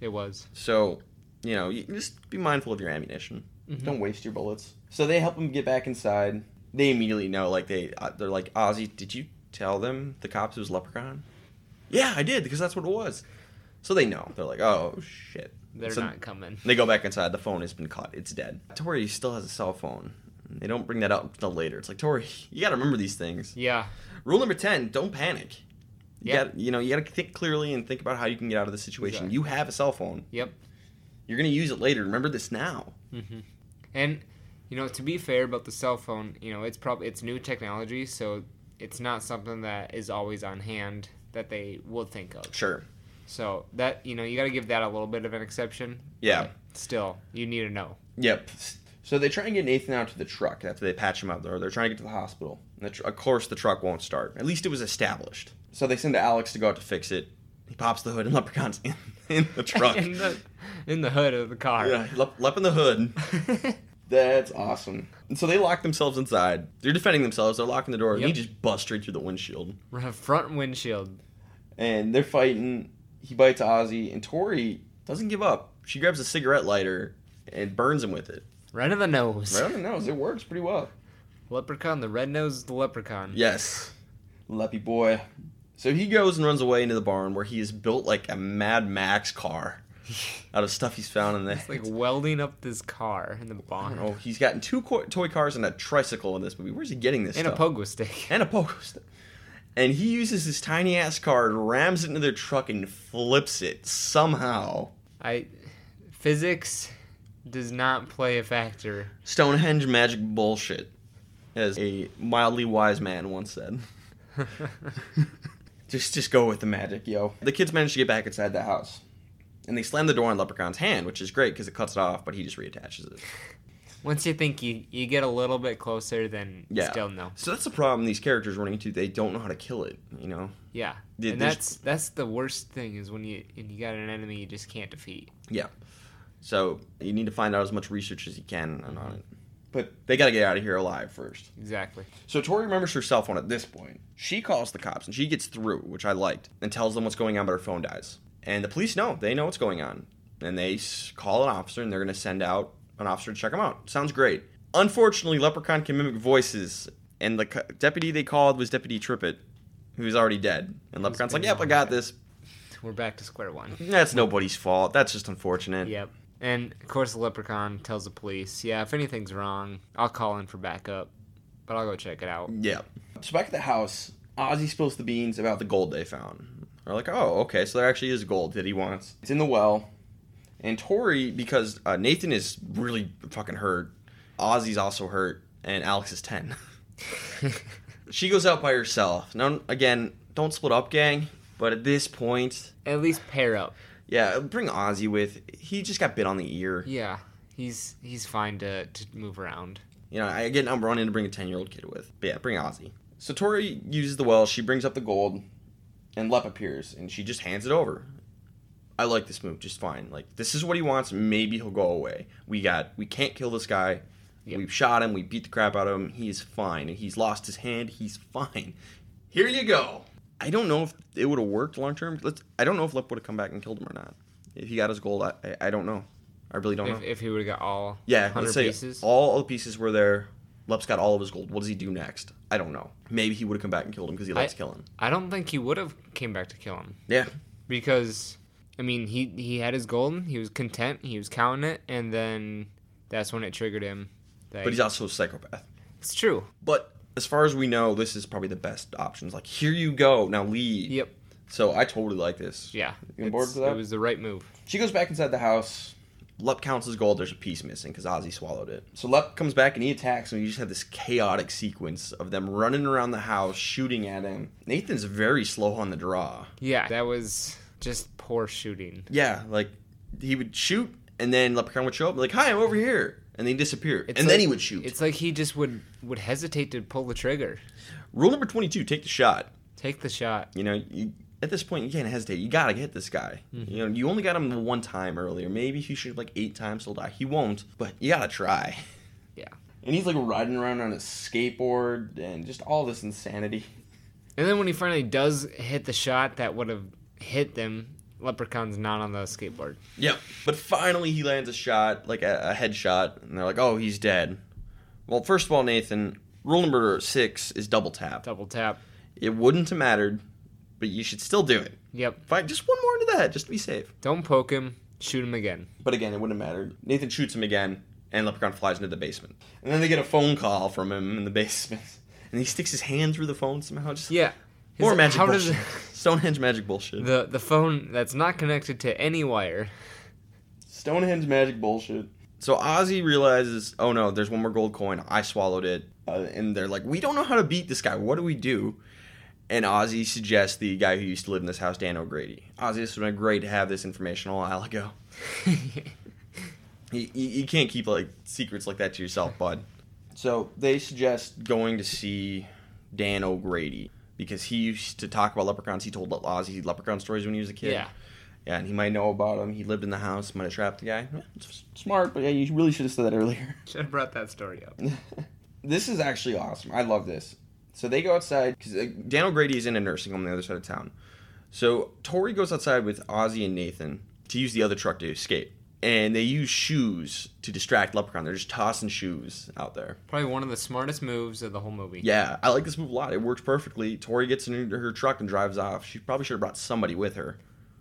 it was. So, you know, you just be mindful of your ammunition. Mm-hmm. Don't waste your bullets. So they help him get back inside. They immediately know, like they uh, they're like, Ozzy, did you tell them the cops it was Leprechaun? Yeah, I did because that's what it was. So they know. They're like, oh shit. They're So not coming. They go back inside. The phone has been caught. It's dead. Tori still has a cell phone. They don't bring that up until later. It's like Tori, you got to remember these things. Yeah. Rule number ten: Don't panic. You Yeah. got you know you got to think clearly and think about how you can get out of the situation. Exactly. You have a cell phone. Yep. You're gonna use it later. Remember this now. And you know, to be fair about the cell phone, you know, it's probably it's new technology, so it's not something that is always on hand that they will think of. Sure. So that you know, you got to give that a little bit of an exception. Yeah. Still, you need to know. Yep. So they try and get Nathan out to the truck after they patch him up there. They're trying to get to the hospital. And the tr- of course, the truck won't start. At least it was established. So they send Alex to go out to fix it. He pops the hood and Leprechaun's in, in the truck. in the in the hood of the car. yeah, lep, lep in the hood. That's awesome. And so they lock themselves inside. They're defending themselves. They're locking the door. And he just busts straight through the windshield. Front windshield. and they're fighting. He bites Ozzy, and Tori doesn't give up. She grabs a cigarette lighter and burns him with it. Right in the nose. Right on the nose. It works pretty well. Leprechaun, the red nose, the leprechaun. Yes. Leppy boy. So he goes and runs away into the barn where he has built like a Mad Max car out of stuff he's found in there. It's like welding up this car in the barn. don't. He's gotten two co- toy cars and a tricycle in this movie. Where's he getting this And a stuff? pogo stick. and a pogo stick. And he uses his tiny ass car, rams it into their truck, and flips it somehow. I physics does not play a factor. Stonehenge magic bullshit, as a mildly wise man once said. just, just go with the magic, yo. The kids manage to get back inside the house, and they slam the door on Leprechaun's hand, which is great because it cuts it off, but he just reattaches it. Once you think you, you get a little bit closer, then Yeah. still no. So that's the problem. These characters running into, they don't know how to kill it. You know. Yeah, Yeah, and that's that's the worst thing is when you and you got an enemy you just can't defeat. Yeah. So you need to find out as much research as you can on it. But they got to get out of here alive first. Exactly. So Tori remembers her cell phone at this point. She calls the cops and she gets through, which I liked, and tells them what's going on, but her phone dies. And the police know. They know what's going on. And they call an officer and they're going to send out an officer to check them out. Sounds great. Unfortunately, Leprechaun can mimic voices, and the co- deputy they called was Deputy Trippett, who's already dead. And Leprechaun's like, yep, I got this. We're back to square one. That's nobody's fault. That's just unfortunate. Yep. And of course, the leprechaun tells the police, "Yeah, if anything's wrong, I'll call in for backup, but I'll go check it out." Yeah. So back at the house, Ozzy spills the beans about the gold they found. They're like, oh, okay, so there actually is gold that he wants. It's in the well. And Tori, because uh, Nathan is really fucking hurt, Ozzy's also hurt, and Alex is 10. she goes out by herself. Now, again, don't split up, gang, but at this point, At least pair up. yeah, bring Ozzy with. He just got bit on the ear. Yeah, he's he's fine to to move around. You know, I again, I'm running to bring a 10 year old kid with. But yeah, bring Ozzy. So Tori uses the well, she brings up the gold, and Lep appears, and she just hands it over. I like this move just fine. Like, this is what he wants. Maybe he'll go away. We got, we can't kill this guy. Yep. We've shot him. We beat the crap out of him. He is fine. He's lost his hand. He's fine. Here you go. I don't know if it would have worked long term. Let's. I don't know if Lep would have come back and killed him or not. If he got his gold, I, I, I don't know. I really don't know. If, if he would have got all Yeah, let's say pieces, all the pieces were there. Lep's got all of his gold. What does he do next? I don't know. Maybe he would have come back and killed him because he likes I- killing. I don't think he would have came back to kill him Yeah, because, I mean, he he had his gold, he was content, he was counting it, and then that's when it triggered him. That but he's also a psychopath. it's true. But as far as we know, this is probably the best options. Like, here you go. Now leave. Yep. So I totally like this. Yeah. You on board It's- that? It was the right move. She goes back inside the house. Lep counts as gold. There's a piece missing because Ozzy swallowed it. So Lep comes back and he attacks, and you just have this chaotic sequence of them running around the house, shooting at him. Nathan's very slow on the draw. Yeah, that was just poor shooting. Yeah, like he would shoot, and then Leprechaun would show up, like, "Hi, I'm over here," and then disappear, It's and then he would shoot. It's like he just would would hesitate to pull the trigger. Rule number twenty-two: take the shot. Take the shot. You know, you, at this point, you can't hesitate. You gotta hit this guy. Mm-hmm. You know, you only got him the one time earlier. Maybe you shoot like eight times, he'll die. He won't, but you gotta try. Yeah. And he's like riding around on a skateboard and just all this insanity. And then when he finally does hit the shot that would have hit them, Leprechaun's not on the skateboard. Yep. But finally, he lands a shot, like a, a headshot, and they're like, "Oh, he's dead." Well, first of all, Nathan, rule number six is double tap. Double tap. It wouldn't have mattered, but you should still do it. Yep. Fight just one more into that, just to be safe. Don't poke him. Shoot him again. But again, it wouldn't have mattered. Nathan shoots him again, and Leprechaun flies into the basement. And then they get a phone call from him in the basement, and he sticks his hand through the phone somehow. Just Yeah. His- more magic how bullshit. does Stonehenge magic bullshit. the the phone that's not connected to any wire? Stonehenge magic bullshit. So Ozzy realizes, oh no, there's one more gold coin. I swallowed it. Uh, and they're like, we don't know how to beat this guy. What do we do? And Ozzy suggests the guy who used to live in this house, Dan O'Grady. Ozzy, this would have been great to have this information a while ago. You, you, you can't keep like secrets like that to yourself, bud. So they suggest going to see Dan O'Grady because he used to talk about leprechauns. He told Ozzy leprechaun stories when he was a kid. Yeah. Yeah, and he might know about him. He lived in the house, might have trapped the guy. It's smart, but yeah, you really should have said that earlier. Should have brought that story up. this is actually awesome. I love this. So they go outside because uh, Dan O'Grady is in a nursing home on the other side of town. So Tori goes outside with Ozzy and Nathan to use the other truck to escape. and they use shoes to distract Leprechaun. They're just tossing shoes out there. Probably one of the smartest moves of the whole movie. Yeah, I like this move a lot. It works perfectly. Tori gets into her truck and drives off. She probably should have brought somebody with her.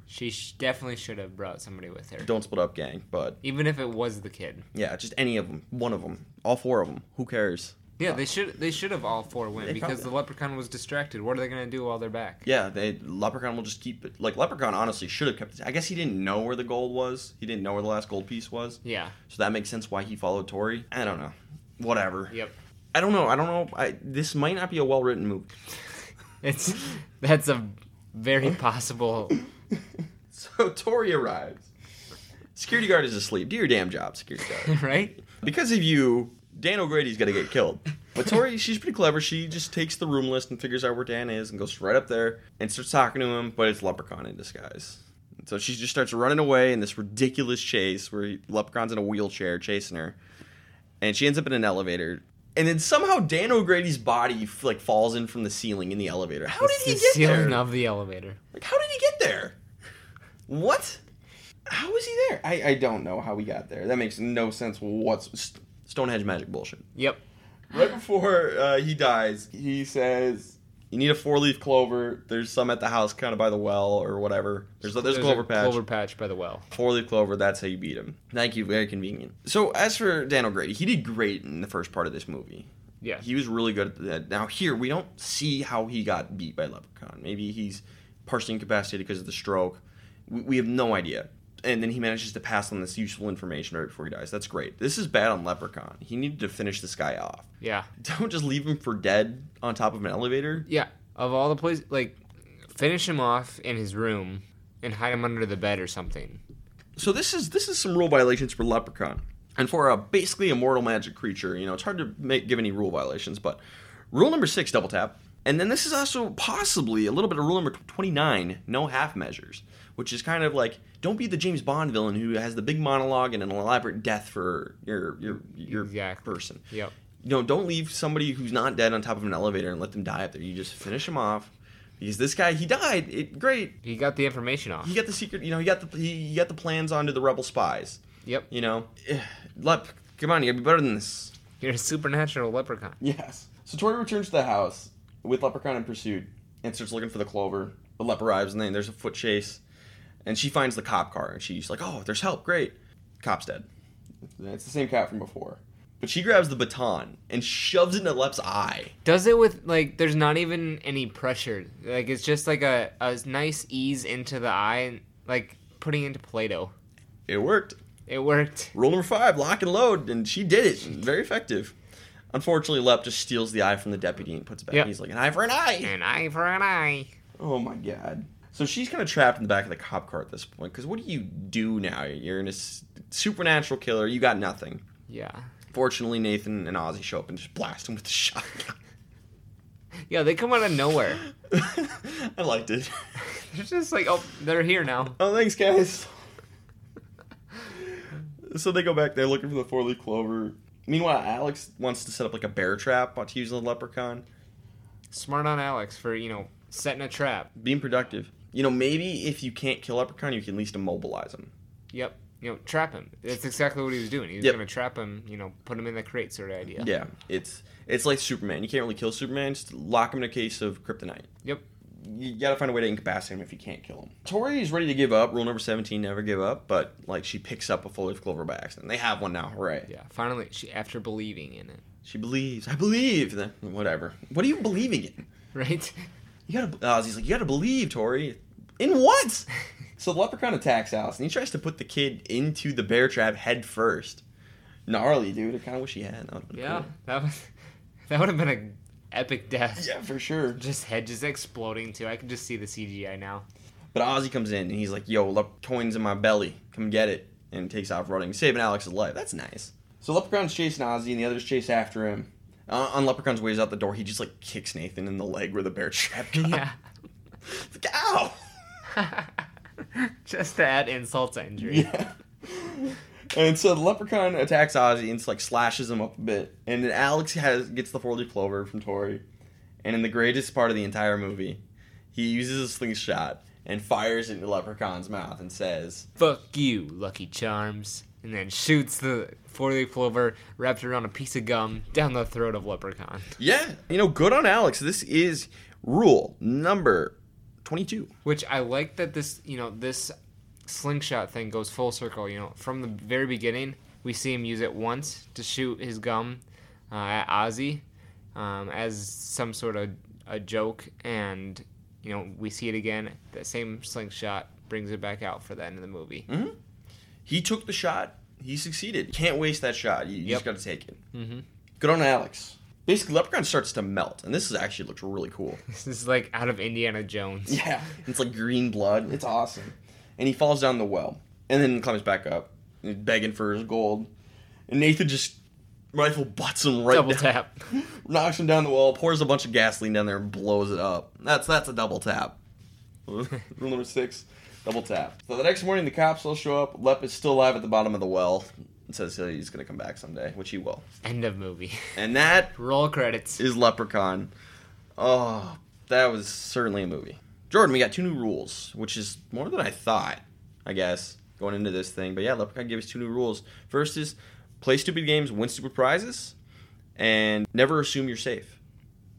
She sh- definitely should have brought somebody with her. Don't split up, gang. But Even if it was the kid. yeah, just any of them, one of them, all four of them. Who cares? Yeah, they should they should have all four win They because probably- the leprechaun was distracted. What are they gonna do while they're back? Yeah, they Leprechaun will just keep it. Like Leprechaun, honestly, should have kept. it. I guess he didn't know where the gold was. He didn't know where the last gold piece was. Yeah. So that makes sense why he followed Tori. I don't know. Whatever. Yep. I don't know. I don't know. I, this might not be a well written movie. It's that's a very possible. So Tori arrives. Security guard is asleep. Do your damn job, security guard. right? because of you, Dan O'Grady's got to get killed. But Tori, she's pretty clever. She just takes the room list and figures out where Dan is and goes right up there and starts talking to him, but it's Leprechaun in disguise. So she just starts running away in this ridiculous chase where Leprechaun's in a wheelchair chasing her. And she ends up in an elevator. And then somehow Dan O'Grady's body like falls in from the ceiling in the elevator. How It's did he the get ceiling there? of the elevator. Like, how did he get there? What? How is he there? I, I don't know how he got there. That makes no sense. What's Stonehenge magic bullshit? Yep. Right before uh, he dies, he says, "You need a four-leaf clover. There's some at the house, kind of by the well or whatever. There's there's, a clover patch. Clover patch by the well. Four-leaf clover. That's how you beat him. Thank you. Very convenient. So as for Dan O'Grady, he did great in the first part of this movie. Yeah. He was really good at that. Now here we don't see how he got beat by Leprechaun. Maybe he's partially incapacitated because of the stroke. We, we have no idea. And then he manages to pass on this useful information right before he dies. That's great. This is bad on Leprechaun. He needed to finish this guy off. Yeah. Don't just leave him for dead on top of an elevator. Yeah. Of all the places, like, finish him off in his room and hide him under the bed or something. So this is this is some rule violations for Leprechaun, and for a basically immortal magic creature. You know, it's hard to make give any rule violations, but rule number six, double tap, and then this is also possibly a little bit of rule number twenty nine, no half measures, which is kind of like don't be the James Bond villain who has the big monologue and an elaborate death for your your your Exactly. person. Yep. You know, don't leave somebody who's not dead on top of an elevator and let them die up there. You just finish them off. Because this guy, he died. It, great. He got the information off. He got the secret. You know, he got the he, he got the plans onto the rebel spies. Yep. You know, Lep, come on, you gotta be better than this. You're a supernatural leprechaun. Yes. So Tori returns to the house with Leprechaun in pursuit and starts looking for the clover. The Lep arrives and then there's a foot chase, and she finds the cop car and she's like, "Oh, there's help! Great." Cop's dead. It's the same cop from before. But she grabs the baton and shoves it into Lep's eye. Does it with like there's not even any pressure. Like it's just like a, a nice ease into the eye, like putting into Play-Doh. It worked. It worked. Rule number five: lock and load, and she did it. Very effective. Unfortunately, Lep just steals the eye from the deputy and puts it back. Yep. He's like, "An eye for an eye." An eye for an eye. Oh my god. So she's kind of trapped in the back of the cop car at this point. Because what do you do now? You're in a supernatural killer. You got nothing. Yeah. Fortunately, Nathan and Ozzy show up and just blast him with the shotgun. Yeah, they come out of nowhere. I liked it. They're just like, oh, they're here now. Oh, thanks, guys. so they go back there looking for the four leaf clover. Meanwhile, Alex wants to set up like a bear trap to use the leprechaun. Smart on Alex for you know setting a trap. Being productive. You know, maybe if you can't kill leprechaun, you can at least immobilize him. Yep. You know, trap him. That's exactly what he was doing. He was Yep. gonna trap him. You know, put him in the crate, sort of idea. Yeah, it's it's like Superman. You can't really kill Superman. Just lock him in a case of kryptonite. Yep. You gotta find a way to incapacitate him if you can't kill him. Tori is ready to give up. Rule number seventeen: never give up. But like, she picks up a full leaf clover by accident. They have one now. Hooray! Yeah. Finally, she after believing in it, She believes. I believe. Then whatever. What are you believing in? right? You gotta. Uh, Ozzy's like, you gotta believe, Tori. In what? so the leprechaun attacks Alex, and he tries to put the kid into the bear trap head first. Gnarly, dude. I kind of wish he had. That would've been Yeah. cool. That was that would have been a epic death. Yeah, for sure. Just head just exploding too. I can just see the CGI now. But Ozzy comes in and he's like, "Yo, lep- coins in my belly. Come get it." And takes off running, saving Alex's life. That's nice. So Leprechaun's chasing Ozzy, and the others chase after him. Uh, on Leprechaun's ways out the door, he just like kicks Nathan in the leg where the bear trap got. Yeah. It's like, Ow! just to add insult to injury. Yeah. And so the leprechaun attacks Ozzy and like slashes him up a bit, and then Alex has gets the four leaf clover from Tori, and in the greatest part of the entire movie, he uses a slingshot and fires it into Leprechaun's mouth and says, Fuck you, Lucky Charms. And then shoots the four leaf clover wrapped around a piece of gum down the throat of Leprechaun. Yeah, you know, good on Alex. This is rule number 22. Which I like that this, you know, this slingshot thing goes full circle. You know, from the very beginning, we see him use it once to shoot his gum uh, at Ozzy um, as some sort of a joke, and you know, we see it again. That same slingshot brings it back out for the end of the movie. He took the shot. He succeeded. Can't waste that shot. You, you Yep. just got to take it. Mm-hmm. Good on Alex. Basically, Leprechaun starts to melt, and this is actually looks really cool. This is like out of Indiana Jones. Yeah, it's like green blood. It's awesome. And he falls down the well, and then climbs back up, begging for his gold. And Nathan just rifle butts him right Double down, tap. knocks him down the well, pours a bunch of gasoline down there, and blows it up. That's that's a double tap. Rule number six, double tap. So the next morning, the cops will show up. Lep is still alive at the bottom of the well. And says he's gonna come back someday, which he will. End of movie. And that Roll credits. is Leprechaun. Oh, that was certainly a movie. Jordan, we got two new rules, which is more than I thought, I guess, going into this thing. But yeah, Leprechaun gave us two new rules. First is play stupid games, win stupid prizes, and never assume you're safe.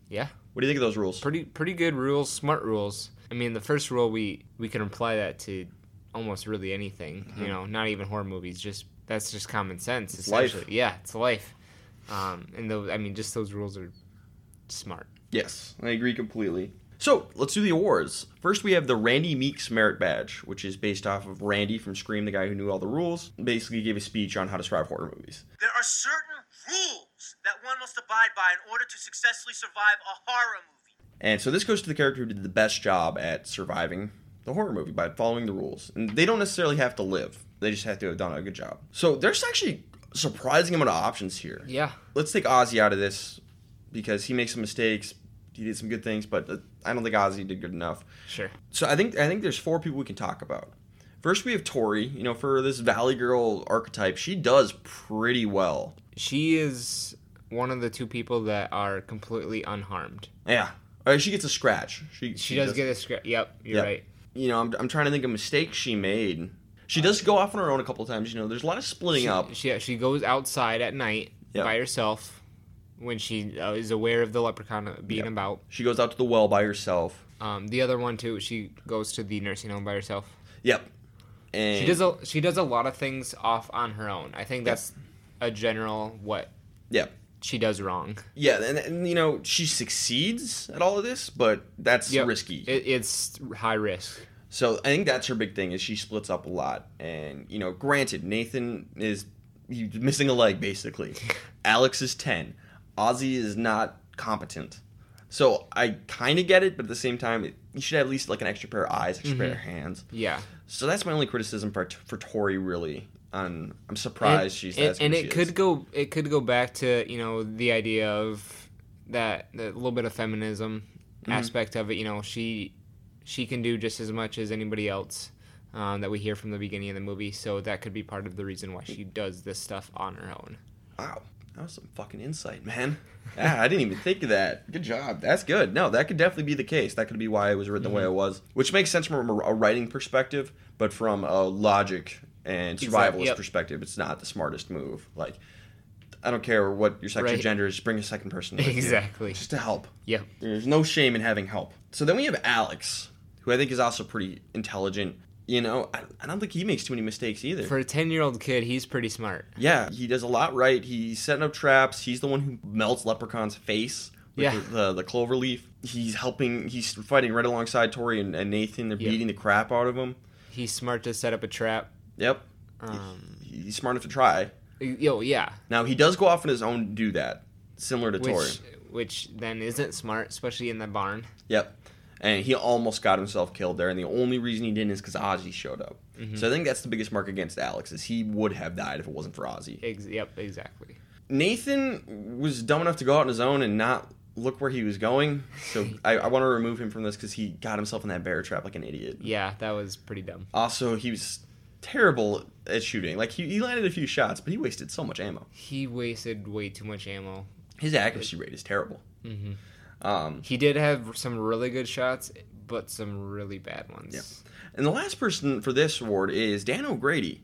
Yeah. What do you think of those rules? Pretty pretty good rules, smart rules. I mean, the first rule we we can apply that to almost really anything. You know, not even horror movies. Just that's just common sense. Mm-hmm. life. Yeah, it's life. Um, and those, I mean, just those rules are smart. Yes, I agree completely. So let's do the awards. First, we have the Randy Meeks Merit Badge, which is based off of Randy from Scream, the guy who knew all the rules. Basically, gave a speech on how to survive horror movies. There are certain rules that one must abide by in order to successfully survive a horror movie. And so this goes to the character who did the best job at surviving the horror movie by following the rules. And they don't necessarily have to live. They just have to have done a good job. So there's actually a surprising amount of options here. Yeah. Let's take Ozzy out of this because he makes some mistakes. He did some good things, but uh, I don't think Ozzy did good enough. Sure. So I think I think there's four people we can talk about. First, we have Tori. You know, for this Valley Girl archetype, she does pretty well. She is one of the two people that are completely unharmed. Yeah, Uh, she gets a scratch. She She does get a scratch. Yep, you're Yep. right. you know, I'm, I'm trying to think of mistakes she made. She does go off on her own a couple of times. You know, there's a lot of splitting She, up. she she goes outside at night Yep. by herself when she uh, is aware of the leprechaun being Yep. about. She goes out to the well by herself. Um, the other one too, she goes to the nursing home by herself. Yep. And She does a she does a lot of things off on her own. I think that's a general what Yeah. She does wrong. Yeah, and, and you know she succeeds at all of this, but that's Yep. risky. It, it's high risk. So I think that's her big thing is she splits up a lot. And you know, granted, Nathan is he's missing a leg basically. Alex is ten. Ozzy is not competent. So I kind of get it, but at the same time, it, you should have at least like an extra pair of eyes, extra pair mm-hmm. of hands. Yeah. So that's my only criticism for for Tori really. On I'm surprised and, she's and, and it she could is. go it could go back to you know the idea of that that little bit of feminism Mm-hmm. aspect of it you know she she can do just as much as anybody else um, that we hear from the beginning of the movie so that could be part of the reason why she does this stuff on her own Wow, that was some fucking insight, man. I didn't even think of that. Good job. That's good. No, that could definitely be the case. That could be why it was written the way it was, which makes sense from a, a writing perspective, but from a logic and survivalist Exactly, yep. perspective, it's not the smartest move. Like, I don't care what your sexual Right. gender is, just bring a second person. with you, Exactly. just to help. yep There's no shame in having help. So then we have Alex, who I think is also pretty intelligent. You know, I, I don't think he makes too many mistakes either. for a 10 year old kid he's pretty smart Yeah, he does a lot right. He's setting up traps. He's the one who melts Leprechaun's face with Yeah. the, the, the clover leaf. He's helping. He's fighting right alongside Tori and, and Nathan. They're Yep. beating the crap out of him. he's smart to set up a trap Yep. um, He's smart enough to try. yo yeah Now he does go off on his own to do that, similar to Tori. which which then isn't smart especially in the barn Yep. And he almost got himself killed there, and the only reason he didn't is because Ozzy showed up. Mm-hmm. So I think that's the biggest mark against Alex is he would have died if it wasn't for Ozzy. Ex- yep exactly Nathan was dumb enough to go out on his own and not look where he was going. So I, I want to remove him from this because he got himself in that bear trap like an idiot. yeah that was pretty dumb Also, he was terrible at shooting. Like he, he landed a few shots, but he wasted so much ammo. he wasted way too much ammo His accuracy rate is terrible. Mhm. Um, He did have some really good shots, but some really bad ones. Yep. And the last person for this award is Dan O'Grady,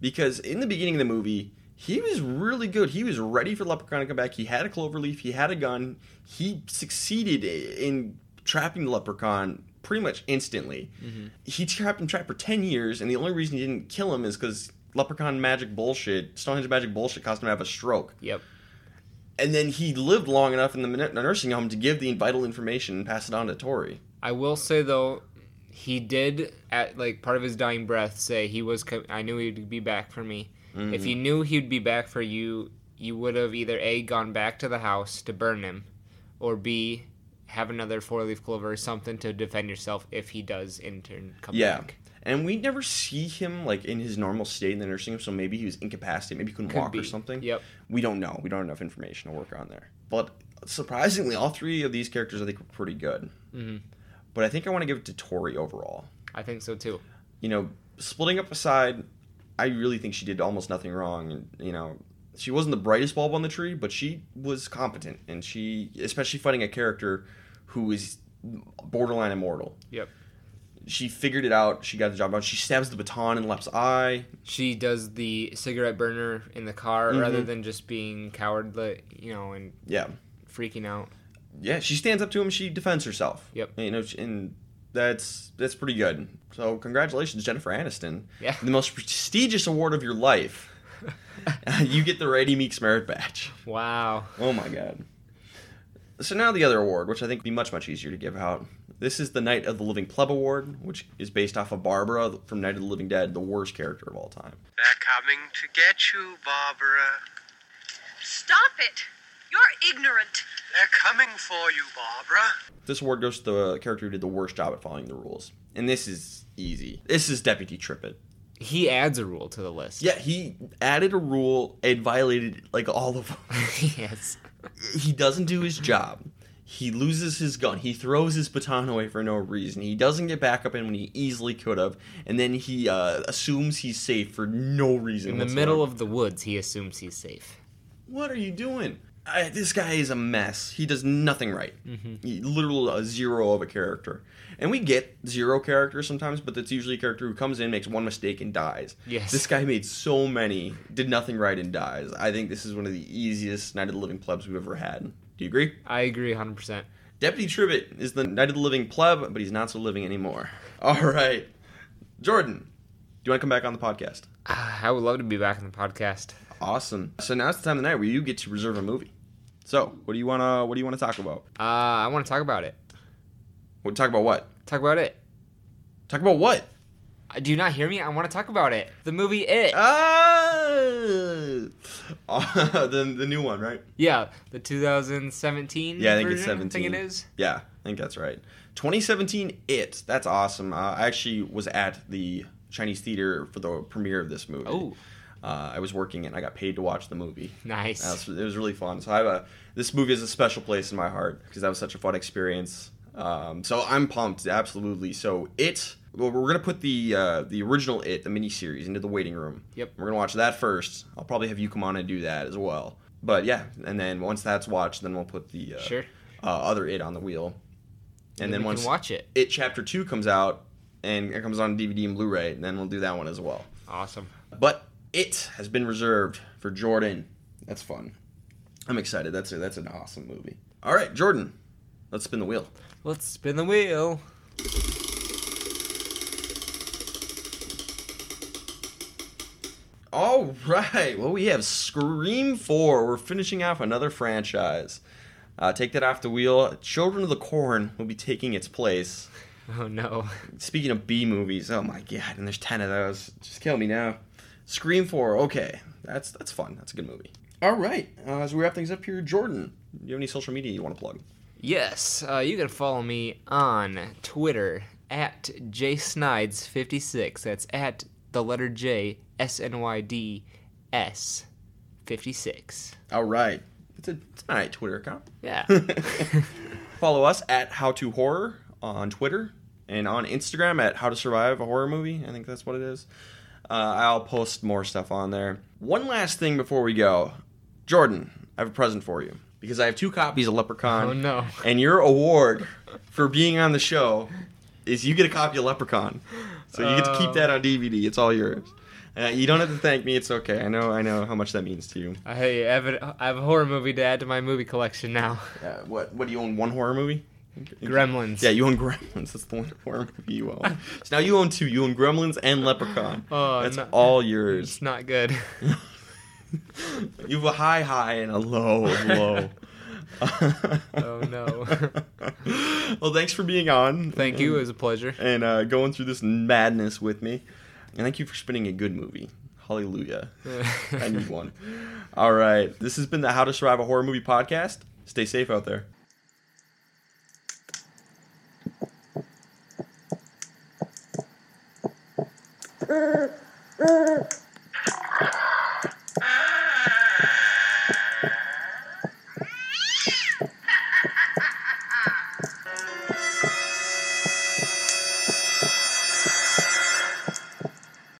because in the beginning of the movie, he was really good. He was ready for Leprechaun to come back. He had a clover leaf. He had a gun. He succeeded in trapping the Leprechaun pretty much instantly. Mm-hmm. He trapped him trapped for ten years, and the only reason he didn't kill him is because Leprechaun magic bullshit, Stonehenge magic bullshit, caused him to have a stroke. Yep. And then he lived long enough in the nursing home to give the vital information and pass it on to Tori. I will say though, he did at like part of his dying breath say he was. Co- I knew he'd be back for me. If mm-hmm. you knew he'd be back for you, you would have either a gone back to the house to burn him, or b have another four leaf clover or something to defend yourself if he does in turn come Yeah. back. And we never see him like in his normal state in the nursing home, so maybe he was incapacitated, maybe he couldn't Could walk or something. Yep. We don't know. We don't have enough information to work on there. But surprisingly, all three of these characters I think were pretty good. Mhm. But I think I want to give it to Tori overall. I think so too. You know, splitting up aside, I really think she did almost nothing wrong. And you know, she wasn't the brightest bulb on the tree, but she was competent, and she, especially fighting a character who is borderline immortal. Yep. She figured it out. She got the job done. She stabs the baton in Lep's eye. She does the cigarette burner in the car rather Mhm. than just being cowardly, you know, and Yeah, freaking out. yeah. She stands up to him. She defends herself. Yep. You know, and that's that's pretty good. So congratulations, Jennifer Aniston. Yeah. The most prestigious award of your life. you get the Randy Meeks Merit Badge. Wow. Oh my god. So now the other award, which I think would be much much easier to give out. This is the Night of the Living Pleb Award, which is based off of Barbara from Night of the Living Dead, the worst character of all time. They're coming to get you, Barbara. Stop it! You're ignorant. They're coming for you, Barbara. This award goes to the character who did the worst job at following the rules. And this is easy. This is Deputy Trippett. He adds a rule to the list. Yeah, he added a rule and violated like all of them. yes. he doesn't do his job. He loses his gun. He throws his baton away for no reason. He doesn't get back up in when he easily could have, and then he uh, assumes he's safe for no reason. In the whatsoever. middle of the woods, he assumes he's safe. what are you doing? I, this guy is a mess. He does nothing right. Mm-hmm. He, literal a zero of a character. And we get zero characters sometimes, but that's usually a character who comes in, makes one mistake, and dies. Yes. This guy made so many, did nothing right, and dies. I think this is one of the easiest Night of the Living plebs we've ever had. Do you agree? I agree 100%. Deputy Trippett is the Night of the Living pleb, but he's not so living anymore. All right. Jordan, do you want to come back on the podcast? Ah, I would love to be back on the podcast. Awesome. So now it's the time of the night where you get to reserve a movie. So, what do you want to what do you want to talk about? Uh, I want to talk about it. What talk about what? Talk about it. Talk about what? Uh, Do you not hear me? I want to talk about it. The movie It. Ah, uh, the the new one, right? yeah, the 2017 Yeah, I think it's version, I think 17. it is. Yeah, I think that's right. 2017, It. That's awesome. Uh, I actually was at the Chinese theater for the premiere of this movie. Oh. Uh, I was working and I got paid to watch the movie. Nice. Was- it was really fun. So I have a this movie is a special place in my heart because that was such a fun experience. Um, so I'm pumped, absolutely. So it, well, we're gonna put the uh, the original it, the miniseries, into the waiting room. Yep. We're gonna watch that first. I'll probably have you come on and do that as well. But yeah, and then once that's watched, then we'll put the uh, Sure. uh, other it on the wheel. And then we once watch it. it chapter two comes out and it comes on DVD and Blu-ray, then we'll do that one as well. Awesome. But it has been reserved for Jordan. That's fun. I'm excited. That's a, that's an awesome movie. All right, Jordan, let's spin the wheel. Let's spin the wheel. All right. Well, we have Scream 4. We're finishing off another franchise. Uh, take that off the wheel. Children of the Corn will be taking its place. Oh no. Speaking of B movies, oh my god, and there's 10 of those. Just kill me now. Scream 4. Okay. That's that's fun. That's a good movie. All right. Uh, as we wrap things up here, Jordan, do you have any social media you want to plug? Yes, uh, you can follow me on Twitter at jsnides56. That's at the letter J S N Y D S 56. All right. It's a, it's a nice Twitter account. Yeah. Follow us at How to Horror on Twitter and on Instagram at How to Survive a Horror Movie. I think that's what it is. Uh, I'll post more stuff on there. One last thing before we go, Jordan, I have a present for you because I have two copies of Leprechaun. Oh, no. And your award for being on the show is you get a copy of Leprechaun, so you get to keep Oh. that on DVD. It's all yours. Uh, you don't have to thank me. It's okay. I know. I know how much that means to you. I have, a, I have a horror movie to add to my movie collection now. Uh, what? What do you own? One horror movie? Gremlins. Yeah, you own Gremlins. That's the one horror movie you own. so now you own two. You own Gremlins and Leprechaun. Oh, That's no. all yours. It's not good. you have a high high and a low low. Oh, no. well, thanks for being on. Thank you. It was a pleasure. and uh, going through this madness with me. And thank you for spinning a good movie. Hallelujah. I need one. All right. This has been the How to Survive a Horror Movie podcast. Stay safe out there. Grr.